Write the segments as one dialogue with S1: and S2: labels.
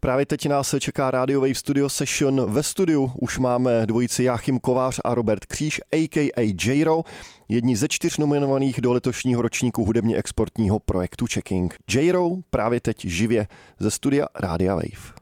S1: Právě teď nás čeká Radio Wave Studio Session. Ve studiu už máme dvojici Jáchym Kovář a Robert Kříž, a.k.a. J-Ro, jedni ze čtyř nominovaných do letošního ročníku hudebně exportního projektu Checking. J-Ro právě teď živě ze studia Radio Wave.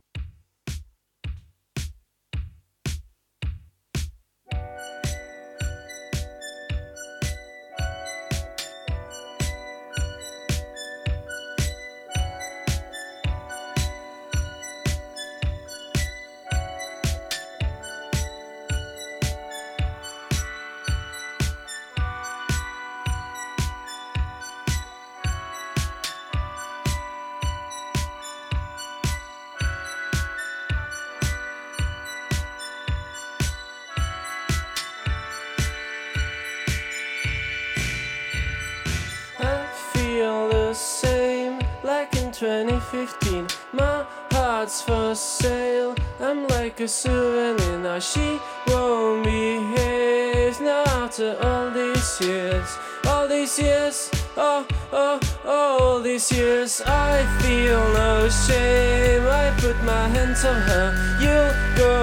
S2: A souvenir. Now she won't behave now after all these years. All these years, oh, oh, all these years. I feel no shame. I put my hands on her. You'll go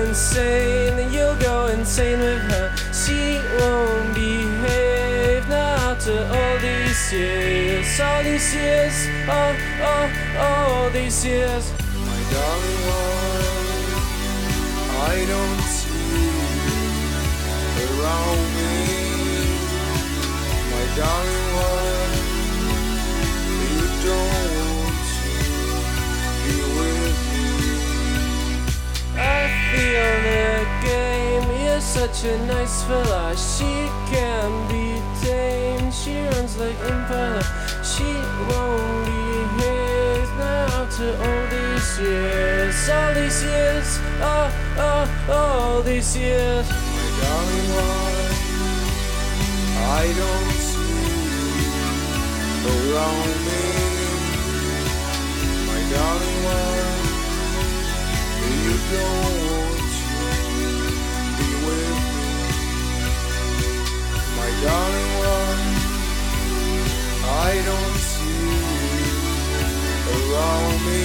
S2: insane, you'll go insane with her. She won't behave now after all these years. All these years, oh, oh, oh, all these years. My darling one. I don't see around me, my darling such a nice fella. She can be tamed. She runs like Impala. She won't behave now to all these years, all these years oh, oh, all these years. My darling one, I don't see around me. My darling one, you don't darling one, I don't see you around me.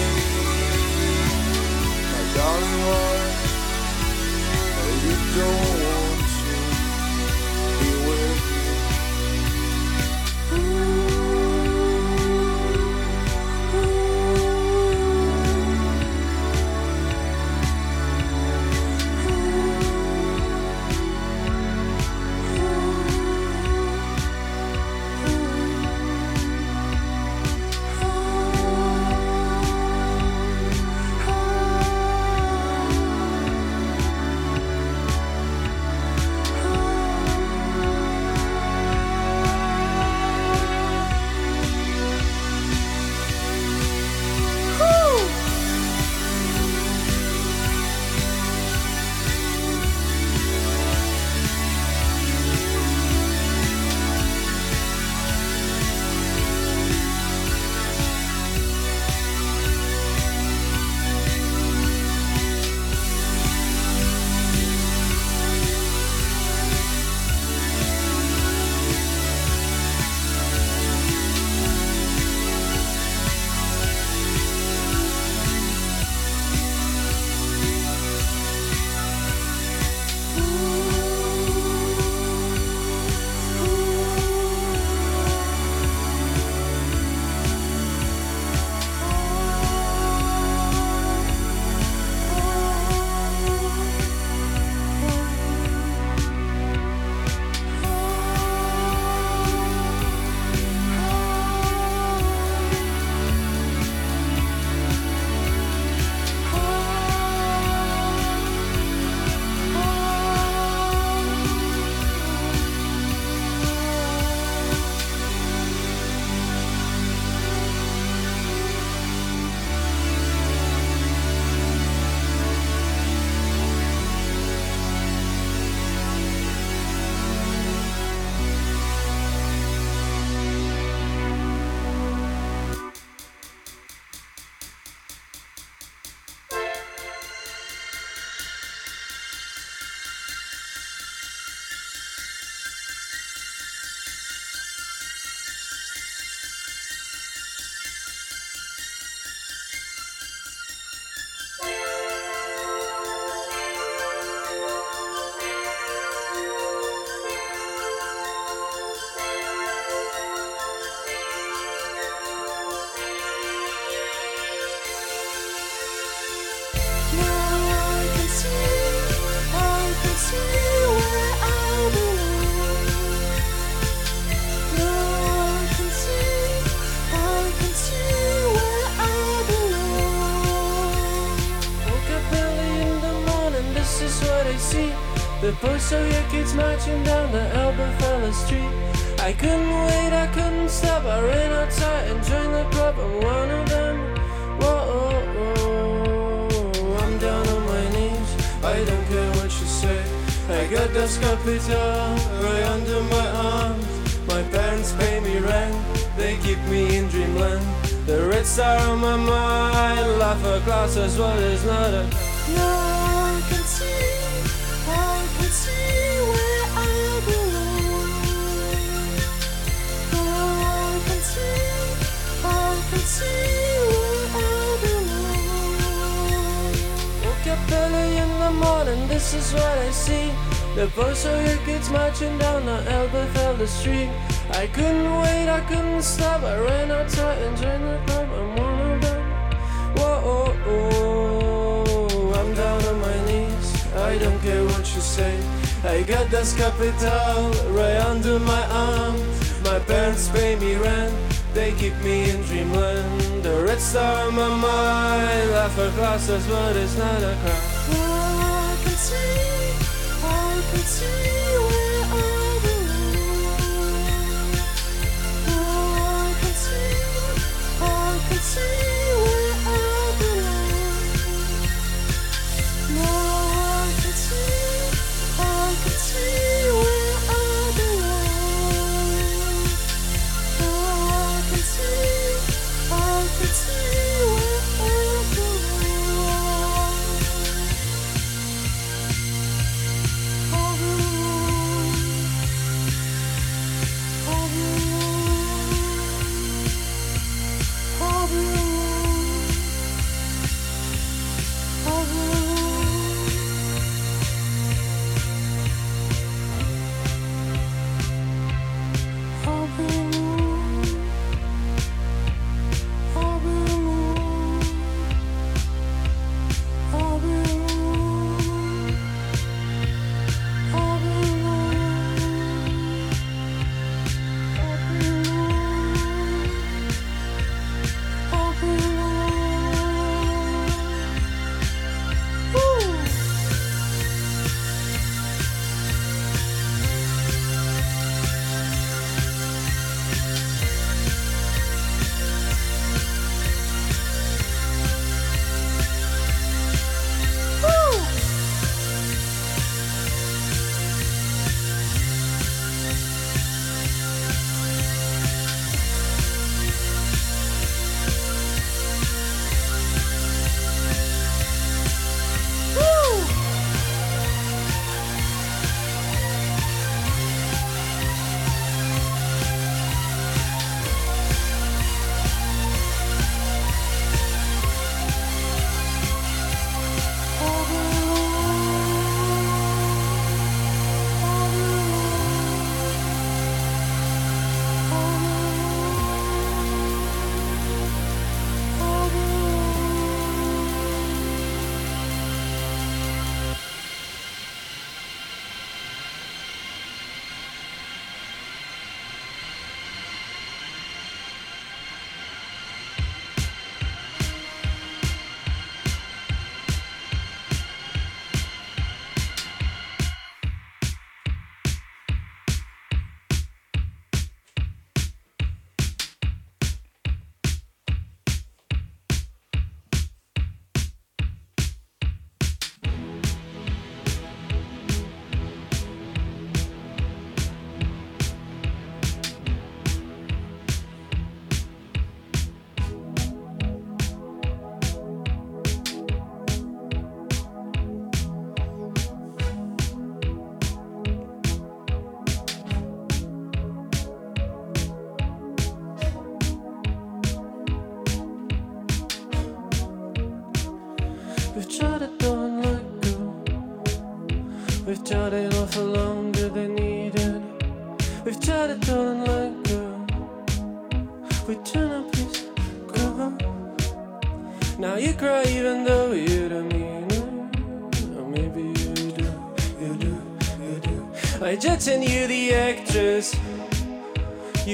S2: My darling one. see The post-Soviet kids marching down the Elberfeller Street. I couldn't wait, I couldn't stop. I ran outside and joined the club. I'm one of them. Whoa, oh, oh I'm down on my knees. I don't care what you say. I got Das Kapital right under my arms. My parents pay me rent. They keep me in dreamland. The red star on my mind. Laugh a class as well is not a. early in the morning, this is what I see. The Bolshevik kids marching down the Elberfelder Street. I couldn't wait, I couldn't stop. I ran outside and joined the club. I'm one of them. Whoa, oh, oh, I'm down on my knees. I don't care what you say. I got Das capital right under my arm. My parents pay me rent. They keep me in dreamland. The red star on my life for classes, but it's not a crime.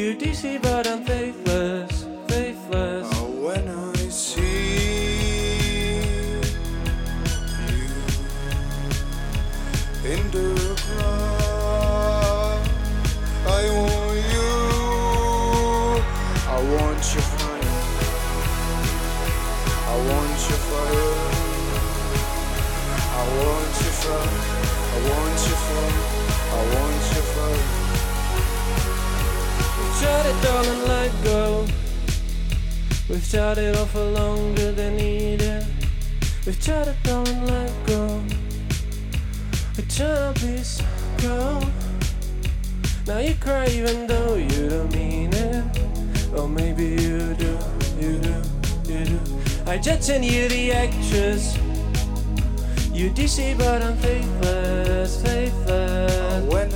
S2: You DC, but I'm faithless, faithless.
S3: Oh, when I see you in the crowd, I want you. I want your fire. I want your fire. I want your fire. I want your fire. I want your fire.
S2: Tried it, darling, let go. We've tried it all for longer than needed. We've tried it, darling, let go. We to please go. Now you cry even though you don't mean it. Or maybe you do, you do, you do. I Jetson, you the actress. You DC, but I'm faithless, faithless.
S3: Oh,
S2: when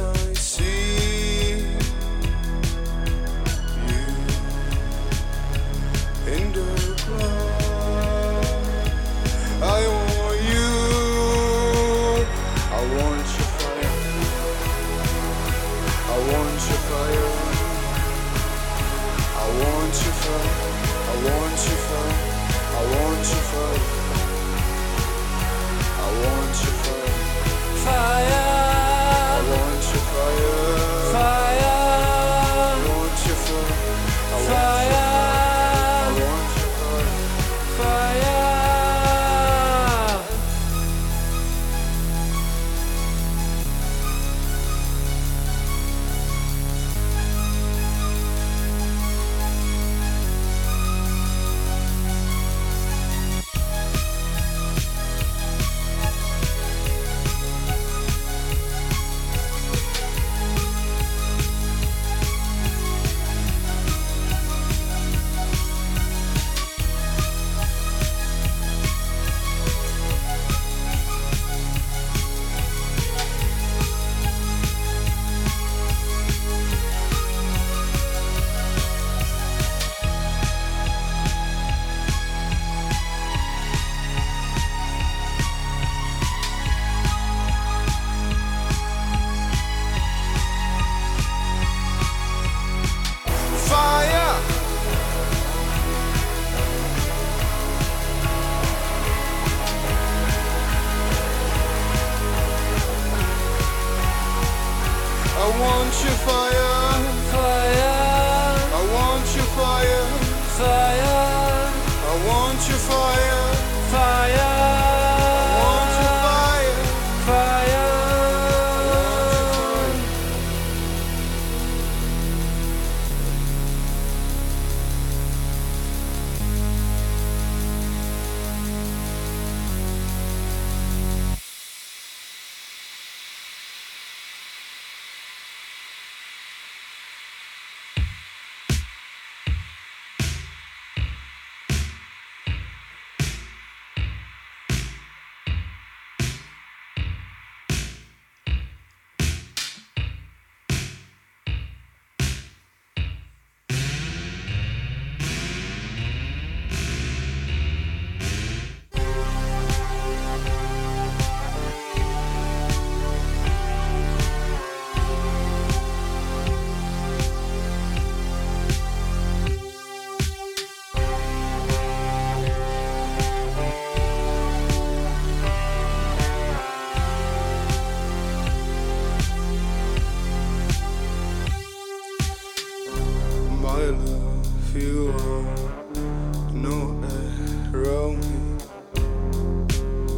S3: My love, you are nowhere around me.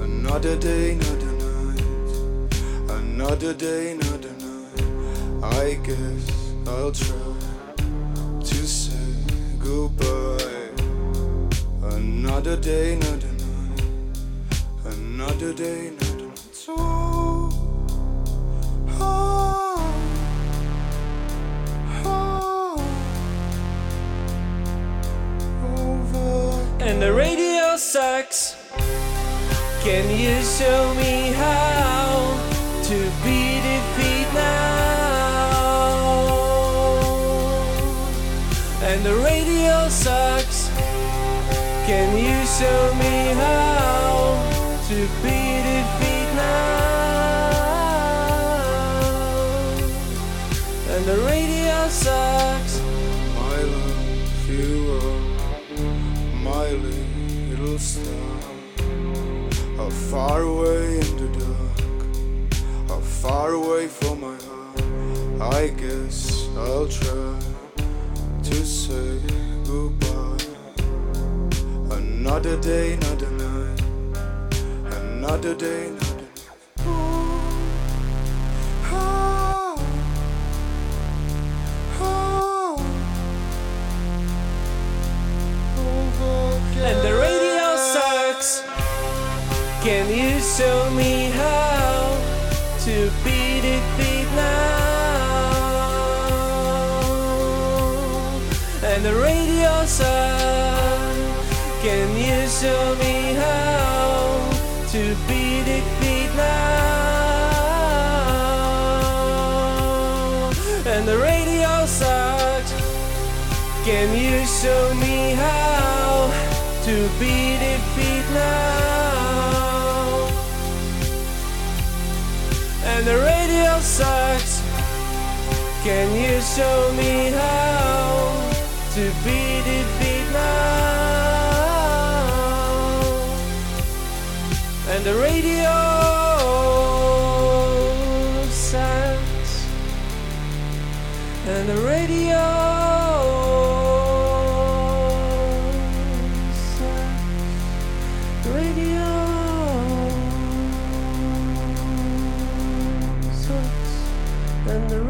S3: Another day, another night. Another day, another night. I guess I'll try to say goodbye. Another day, another night. Another day, another night. Oh,
S2: sucks. Can you show me how to be defeat now? And the radio sucks. Can you show me how
S3: I guess I'll try to say goodbye. Another day, another night. Another day, another
S2: Can you show me how to beat it beat now? And the radio sucks. Can you show me how to beat it beat now? And the radio sucks. Can you show me how to beat the radio sucks. And the radio. And the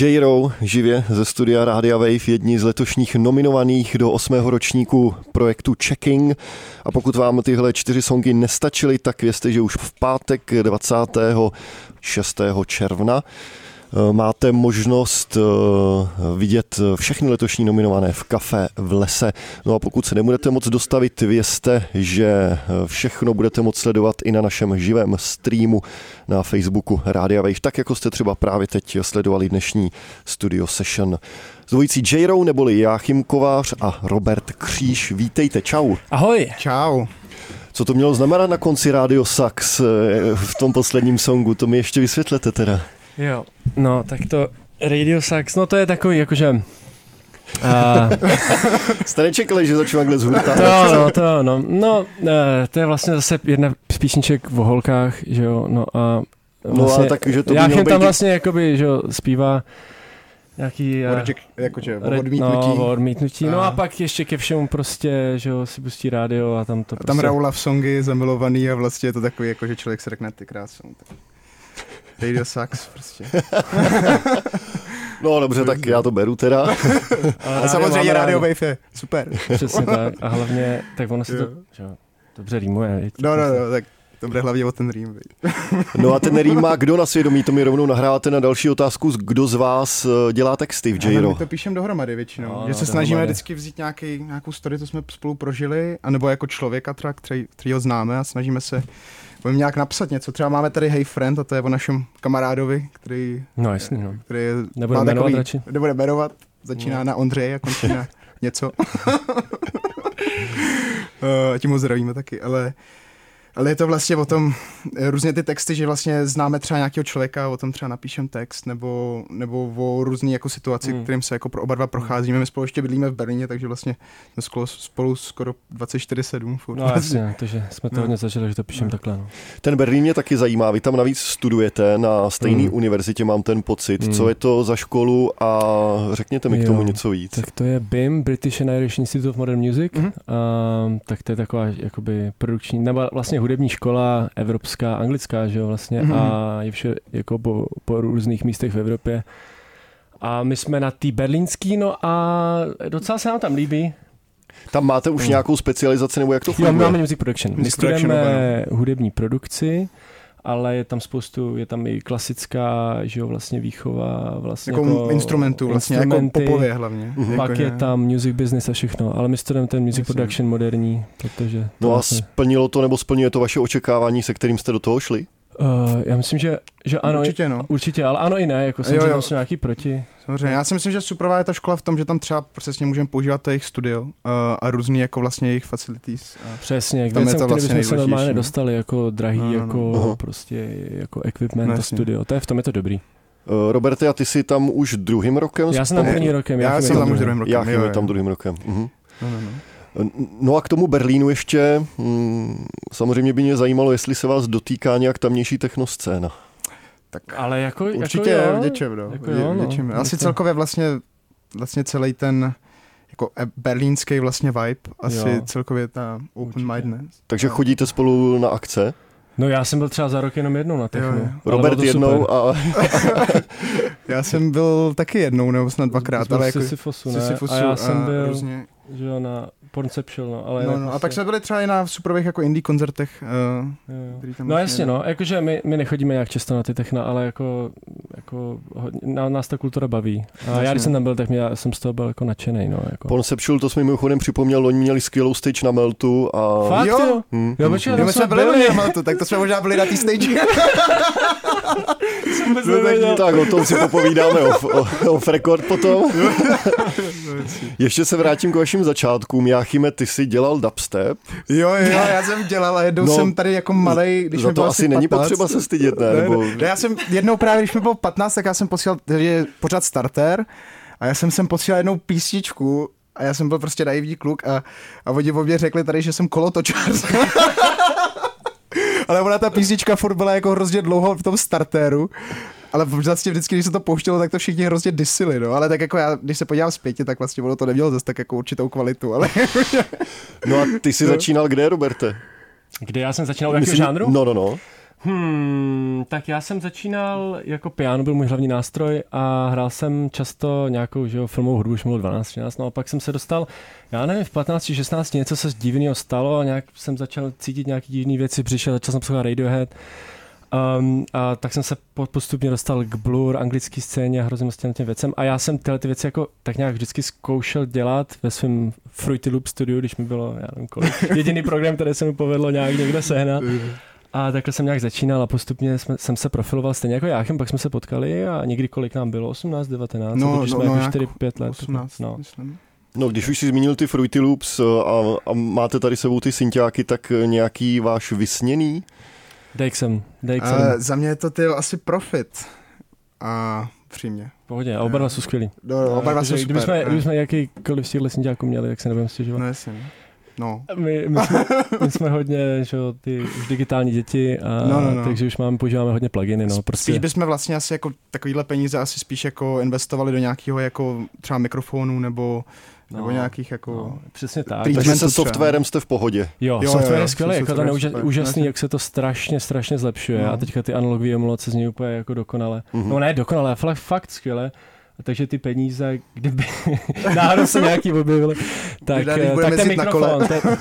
S1: J-Row živě ze studia Rádia Wave, jedni z letošních nominovaných do osmého ročníku projektu Checking. A pokud vám tyhle čtyři songy nestačily, tak vězte, že už v pátek 26. června máte možnost eh, vidět všechny letošní nominované v kafe v lese. No a pokud se nebudete moc dostavit, vězte, že eh, všechno budete moc sledovat i na našem živém streamu na Facebooku Rádia Wave, tak jako jste třeba právě teď sledovali dnešní studio session. S dvojicí J-Row neboli Jáchym Kovář a Robert Kříž. Vítejte, čau.
S2: Ahoj.
S4: Čau.
S1: Co to mělo znamenat na konci Radio Sax eh, v tom posledním songu, to mi ještě vysvětlete teda.
S2: Jo, no tak to Radio Sax, no to je takový jakože... A,
S1: Jste nečekali, že začnu takhle z hurta?
S2: to, no, to, no, no, to je vlastně zase jedna z písniček o holkách, že jo, no a
S1: No a tak, že to
S2: Jáchym tam
S1: být-
S2: vlastně jakoby, že jo, zpívá nějaký... eh,
S5: Reject, jakože
S2: re-
S5: odmítnutí.
S2: No, o odmítnutí. No a
S5: Aha.
S2: pak ještě ke všemu prostě, že jo, si pustí rádio a tam to
S5: A
S2: prostě...
S5: tam hrajou love songy, zamilovaný a vlastně je to takový, jako že člověk se řekne ty krásou. Radio sucks prostě.
S1: No dobře, tak já to beru teda.
S2: Ale
S5: A
S2: rádio
S5: samozřejmě Radio. Wave je super.
S2: Přesně tak. A hlavně, tak ono se to, že jo, dobře rýmuje.
S5: No, no, no, tak to bude hlavně o ten rým.
S1: No a ten rým má kdo na svědomí, to mi rovnou nahráváte na další otázku, kdo z vás eh, dělá texty v
S5: Ale
S1: J-Ro?
S5: My to píšeme dohromady většinou.
S2: No,
S5: že
S2: no,
S5: se snažíme
S2: dohromady.
S5: vždycky vzít nějaký, nějakou story, co jsme spolu prožili, anebo jako člověka, třeba, který, který ho známe a snažíme se budeme nějak napsat něco. Třeba máme tady Hey Friend, a to je o našem kamarádovi, který,
S2: No jasně, no.
S5: který je,
S2: Nebudu
S5: má
S2: jmenovat
S5: takový,
S2: radši.
S5: Nebude jmenovat, začíná
S2: No.
S5: na Ondřeje a končí na něco. Eh, tím ho zdravíme taky, ale ale je to vlastně o tom, eh, různě ty texty, že vlastně známe třeba nějakého člověka, a o tom třeba napíšem text, nebo, nebo o různý jako situaci,
S2: Hmm.
S5: hmm. kterým se jako pro oba dva procházíme. My spolu ještě bydlíme v Berlíně, takže vlastně jsme spolu, spolu skoro 24-7. Furt.
S2: No jasně, takže jsme to
S5: No.
S2: hodně zažili, že to píšem
S5: No.
S2: takhle, no.
S1: Ten Berlín mě taky zajímá, vy tam navíc studujete na stejné
S2: Mm.
S1: univerzitě, mám ten pocit.
S2: Mm.
S1: Co je to za školu a řekněte mi k
S2: Jo,
S1: tomu něco víc.
S2: Tak to je BIM, British and Irish Institute of Modern Music.
S5: Mhm.
S2: A, tak to je taková jakoby produkční, nebo vlastně hudební škola evropská, anglická, že jo, vlastně.
S5: Mhm.
S2: A je vše jako po, po různých místech v Evropě. A my jsme na té berlínský, no a docela se nám tam líbí.
S1: Tam máte už
S2: Mm.
S1: nějakou specializaci, nebo jak to
S2: Jo, my
S1: funguje?
S2: máme music production. My
S5: Music production,
S2: studujeme hudební produkci, ale je tam spoustu, je tam i klasická, že jo, vlastně výchova, vlastně
S5: jako,
S2: jako
S5: instrumentů, vlastně jako popově hlavně.
S1: Mhm.
S2: Pak
S5: Jako,
S2: je tam music business a všechno, ale my studujeme ten music
S5: Jasně.
S2: production moderní, protože... to
S1: No a
S2: vlastně,
S1: splnilo to, nebo splňuje to vaše očekávání, se kterým jste do toho šli?
S2: Uh, já myslím, že, že ano,
S5: Určitě, no.
S2: určitě, ale ano i ne, jako
S5: Jo,
S2: samozřejmě
S5: jo.
S2: tam jsou nějaký proti.
S5: Samozřejmě. Já si myslím, že Suprová je ta škola v tom, že tam třeba přesně můžeme používat to jejich studio uh, a různý jako vlastně jejich facilities. A
S2: Přesně, k
S5: Tam je
S2: věcem,
S5: to
S2: které
S5: vlastně
S2: bychom se normálně
S5: nejdůležitější, no.
S2: dostali, jako drahý,
S5: No, no, no.
S2: jako
S1: Aha.
S2: prostě, jako equipment
S5: No,
S2: a studio, to je v tom je to dobrý.
S1: Roberte, a ty jsi tam už druhým rokem?
S2: Já jsem tam
S1: spolu?
S2: první rokem,
S5: já jsem tam už
S2: druhý.
S5: druhým rokem. Jo,
S1: je
S5: jo.
S1: tam druhým rokem. Mhm.
S5: No, no, no.
S1: No a k tomu Berlínu ještě, mm, samozřejmě by mě zajímalo, jestli se vás dotýká nějak tamnější technoscéna.
S5: Tak
S2: Ale jako,
S5: určitě
S2: jako jo,
S5: v něčem, no.
S2: Jako
S5: v
S2: jo, no.
S5: něčem. Asi celkově vlastně, vlastně celý ten jako e- berlínský vlastně vibe, asi
S2: Jo.
S5: celkově ta open mindedness.
S1: Takže chodíte spolu na akce?
S2: No já jsem byl třeba za rok jenom jednou na techno.
S5: Jo, jo.
S1: Robert jednou
S2: super.
S1: a
S5: Já jsem byl taky jednou, nebo snad dvakrát, ale
S2: v
S5: jako
S2: Sisyphosu, ne?
S5: Sisyphosu
S2: a já jsem byl,
S5: různě.
S2: že na Pornception, no, ale
S5: No, no, a
S2: vlastně-
S5: pak jsme byli třeba i na superových jako indie koncertech. Uh,
S2: Jo, jo.
S5: který tam
S2: No
S5: vlastně
S2: jasně, no, jakože my, my nechodíme jak často na ty techna, ale jako, jako hodně, ná, nás ta kultura baví. A já když jsem tam byl, tak mě, já jsem z toho byl jako nadšený, no, jako.
S1: Conceptual, to jsme mimochodem připomněl, oni měli skvělou stage na Meltu a...
S2: Fakt,
S5: Jo.
S2: jo?
S1: Hm,
S2: Jo,
S1: hm,
S2: počkej,
S1: hm.
S5: My
S2: jsme
S5: byli
S2: byli.
S5: na Maltu, tak to jsme možná byli na té stage. No, tak-.
S1: Tak o tom si popovídáme off, off record potom. Ještě se vrátím k vašim začátkům. Jáchyme, ty jsi dělal dubstep.
S5: Jo, jo, já jsem dělal a jednou
S1: No,
S5: jsem tady jako malej, když mi
S1: to asi není
S5: 15.
S1: potřeba se stydět, ne?
S5: Ne,
S1: Nebo...
S5: ne, ne, já jsem jednou právě, když mi bylo 15, tak já jsem posílal, že je pořád starter a já jsem sem posílal jednou písničku a já jsem byl prostě naivní kluk a, a oni o mě řekli tady, že jsem kolotočář. Ale ona ta písnička furt byla jako hrozně dlouho v tom startéru. Ale vlastně vždycky, když se to pouštělo, tak to všichni hrozně disili, no. Ale tak jako já, když se podívám zpětě, tak vlastně ono to nemělo zase tak jako určitou kvalitu, ale
S1: No a ty jsi začínal kde, Roberte?
S2: Kde já jsem začínal, u jakého žánru?
S1: No, no, no.
S2: Hmm, tak já jsem začínal jako piano, byl můj hlavní nástroj a hrál jsem často nějakou že jo, filmovou hudbu, už bylo 12, 13, no a pak jsem se dostal, já nevím, v 15, 16 něco se divného stalo a nějak jsem začal cítit nějaký divné věci, přišel, začal jsem poslouchat Radiohead Um, a tak jsem se po- postupně dostal k Blur, anglické scéně a hrozně moc těm těm věcem. A já jsem tyhle ty věci jako tak nějak vždycky zkoušel dělat ve svém Fruity Loop studiu, když mi bylo, já nevím kolik, jediný program, který se mi povedlo nějak někde sehnat. A takhle jsem nějak začínal a postupně jsme, jsem se profiloval stejně jako Jáchem, pak jsme se potkali a někdy kolik nám bylo, 18, 19,
S5: No,
S2: když
S5: no,
S2: jsme
S5: no,
S2: jako
S5: jako
S2: 4, 5 let.
S5: 18,
S2: No.
S5: myslím.
S1: No, když už si zmínil ty Fruity Loops a, a máte tady sebou ty synťáky, tak nějaký váš vysněný?
S2: Dejk jsem, dejk jsem.
S5: Uh, za mě je to ty asi profit. a přímě.
S2: V Pohodě, a oba dva jsou skvělí.
S5: Do, oba dva jsou super.
S2: Kdybychom, kdybychom jakýkoliv z těch lesníčáků měli, tak se nebudeme stěžovat.
S5: No jasně. No.
S2: My, my, jsme, my jsme hodně, že ty už digitální děti, a,
S5: No, no, no.
S2: takže už máme, používáme hodně pluginy, no, prostě.
S5: Spíš bychom vlastně asi jako takovýhle peníze asi spíš jako investovali do nějakého jako třeba mikrofonu nebo,
S2: no,
S5: nebo nějakých jako...
S2: no, přesně tak.
S1: Takže se
S5: třeba.
S1: softwarem jste v pohodě.
S2: Jo,
S5: Jo,
S2: software
S5: jo,
S2: je skvělý, jako to
S5: software
S2: je
S5: super.
S2: úžasný, jak se to strašně, strašně zlepšuje
S5: No.
S2: a teďka ty analogový emulace zní úplně jako dokonale.
S1: Mhm.
S2: No ne dokonale, fakt, fakt skvěle. A takže ty peníze, kdyby náhodou se nějaký objevily, tak, tak ten
S5: jezdit na kole.
S2: mikrofon, ten,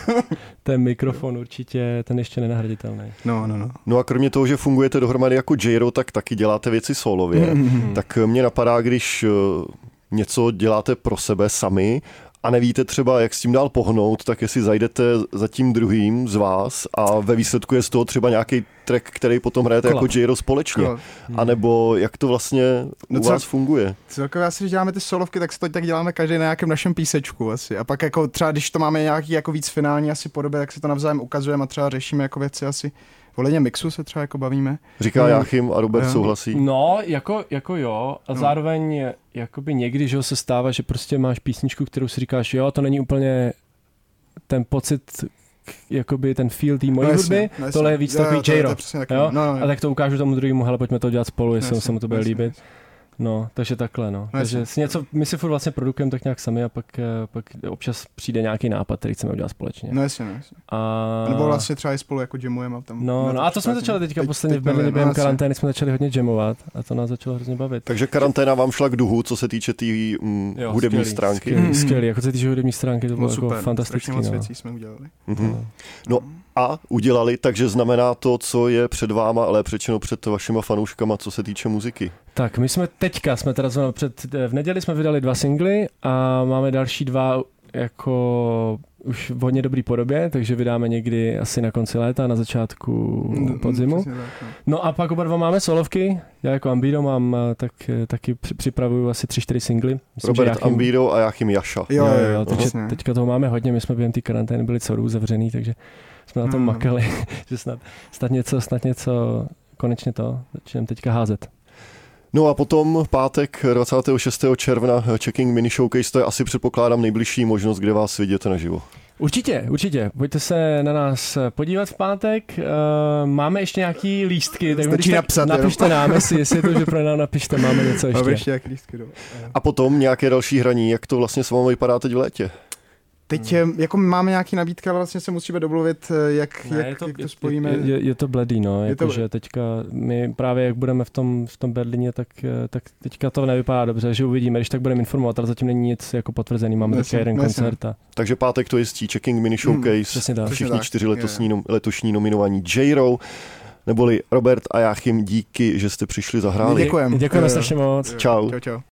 S2: ten mikrofon určitě, ten ještě nenahraditelný.
S5: No, no, no.
S1: No a kromě toho, že fungujete dohromady jako Jiro, tak taky děláte věci solově.
S5: Mhm.
S1: Tak mě napadá, když eh, něco děláte pro sebe sami a nevíte třeba, jak s tím dál pohnout, tak jestli zajdete za tím druhým z vás a ve výsledku je z toho třeba nějaký track, který potom hrajete
S2: Kolab.
S1: jako Jiro společně. A nebo jak to vlastně
S5: No
S1: u vás funguje?
S5: celkově asi, když děláme ty solovky, tak si to tak děláme každý na nějakém našem písečku asi. A pak jako třeba, když to máme nějaký jako víc finální asi podobě, tak si to navzájem ukazujeme a třeba řešíme jako věci asi. Ohledně mixu se třeba jako bavíme.
S1: Říká
S5: Hmm.
S1: Jáchym a Robert
S5: Jo.
S1: souhlasí.
S2: No, jako, jako jo, a
S5: No.
S2: zároveň jakoby někdy, že jo, se stává, že prostě máš písničku, kterou si říkáš, jo, to není úplně ten pocit, jakoby ten feel té mojí
S5: No,
S2: hudby,
S5: no,
S2: tohle je víc
S5: Jo,
S2: takový J-rock, jo?
S5: no, no,
S2: A tak to ukážu tomu druhému, hele, pojďme to dělat spolu, jestli
S5: Jasně,
S2: se mu to bude líbit.
S5: jasně.
S2: No, takže takhle, no.
S5: No,
S2: takže si něco, my si furt vlastně produkujeme tak nějak sami a pak, eh, pak občas přijde nějaký nápad, který chceme udělat společně.
S5: No jasně, no, jasně.
S2: A...
S5: Nebo vlastně třeba i spolu jako jamujeme a tam.
S2: No, no a to jsme začali teďka
S5: Teď-
S2: posledně
S5: teď
S2: v Berlíně během
S5: no,
S2: karantény, jsme začali hodně jamovat a to nás začalo hrozně bavit.
S1: Takže karanténa vám šla k duhu, co se týče té mm,
S2: Jo,
S1: hudební
S2: skvělý,
S1: stránky.
S2: Skvělý,
S5: Mhm.
S2: skvělý, jako se týče hudební stránky, to bylo
S5: Moc
S2: jako
S5: super,
S2: fantastický.
S5: strašně moc
S2: No.
S5: věcí jsme udělali.
S1: Mhm. No a udělali, takže znamená to, co je před váma, ale přečeno před vašima fanouškama, co se týče muziky.
S2: Tak, my jsme teďka, jsme teda zrovna před, v neděli jsme vydali dva singly a máme další dva jako už v hodně dobrý podobě, takže vydáme někdy asi na konci léta, na začátku
S5: Mm,
S2: podzimu.
S5: přesně tak, no.
S2: No a pak oba dva máme solovky, já jako Ambido mám, eh, tak eh, taky při- připravuju asi tři, čtyři singly. Myslím,
S1: Robert
S2: Jáchym-
S1: Ambido a Jáchym Jaša.
S5: Jo,
S2: jo,
S5: jo,
S2: jo, takže
S5: přesně.
S2: teďka toho máme hodně, my jsme během té karantény byli celou dobu zavřený, takže jsme na tom
S5: Mm.
S2: makali, že snad, snad něco, snad něco, konečně to začneme teďka házet.
S1: No a potom pátek 26. června Checking Mini Showcase, to je asi předpokládám nejbližší možnost, kde vás vidět naživo.
S2: Určitě, určitě. Pojďte se na nás podívat v pátek. Uh, máme ještě nějaký lístky, tak
S5: Stačí
S2: když tak
S5: napsat jenom.
S2: napište nám, jestli, jestli je to, že pro nás napište, máme něco
S5: Máme
S2: ještě.
S5: ještě jak lístky, no.
S1: A potom nějaké další hraní, jak to vlastně s vámi vypadá teď v létě?
S5: Teď eh, jako máme nějaký nabídky, ale vlastně se musíme domluvit, eh, jak,
S2: Ne,
S5: jak,
S2: je, to,
S5: jak to spojíme.
S2: je, je, je to bledý, no,
S5: Je to-
S2: jakože teďka my právě jak budeme v tom, v tom Berlíně, tak, eh, tak teďka to nevypadá dobře, že uvidíme, když tak budeme informovat, ale zatím není nic jako potvrzený, máme
S5: Jasně,
S2: taky jeden
S5: jasně.
S2: koncert a
S1: Takže pátek to jistí Checking Mini Showcase,
S2: přesně tak.
S1: Všichni
S5: tak,
S1: čtyři
S5: je,
S1: letosní, nom, letošní nominovaní J-Row, neboli Robert a Jáchym, díky, že jste přišli zahrát.
S5: Děkujem.
S2: Děkujeme
S5: jo.
S2: strašně moc.
S1: Čau.
S5: Čau, čau.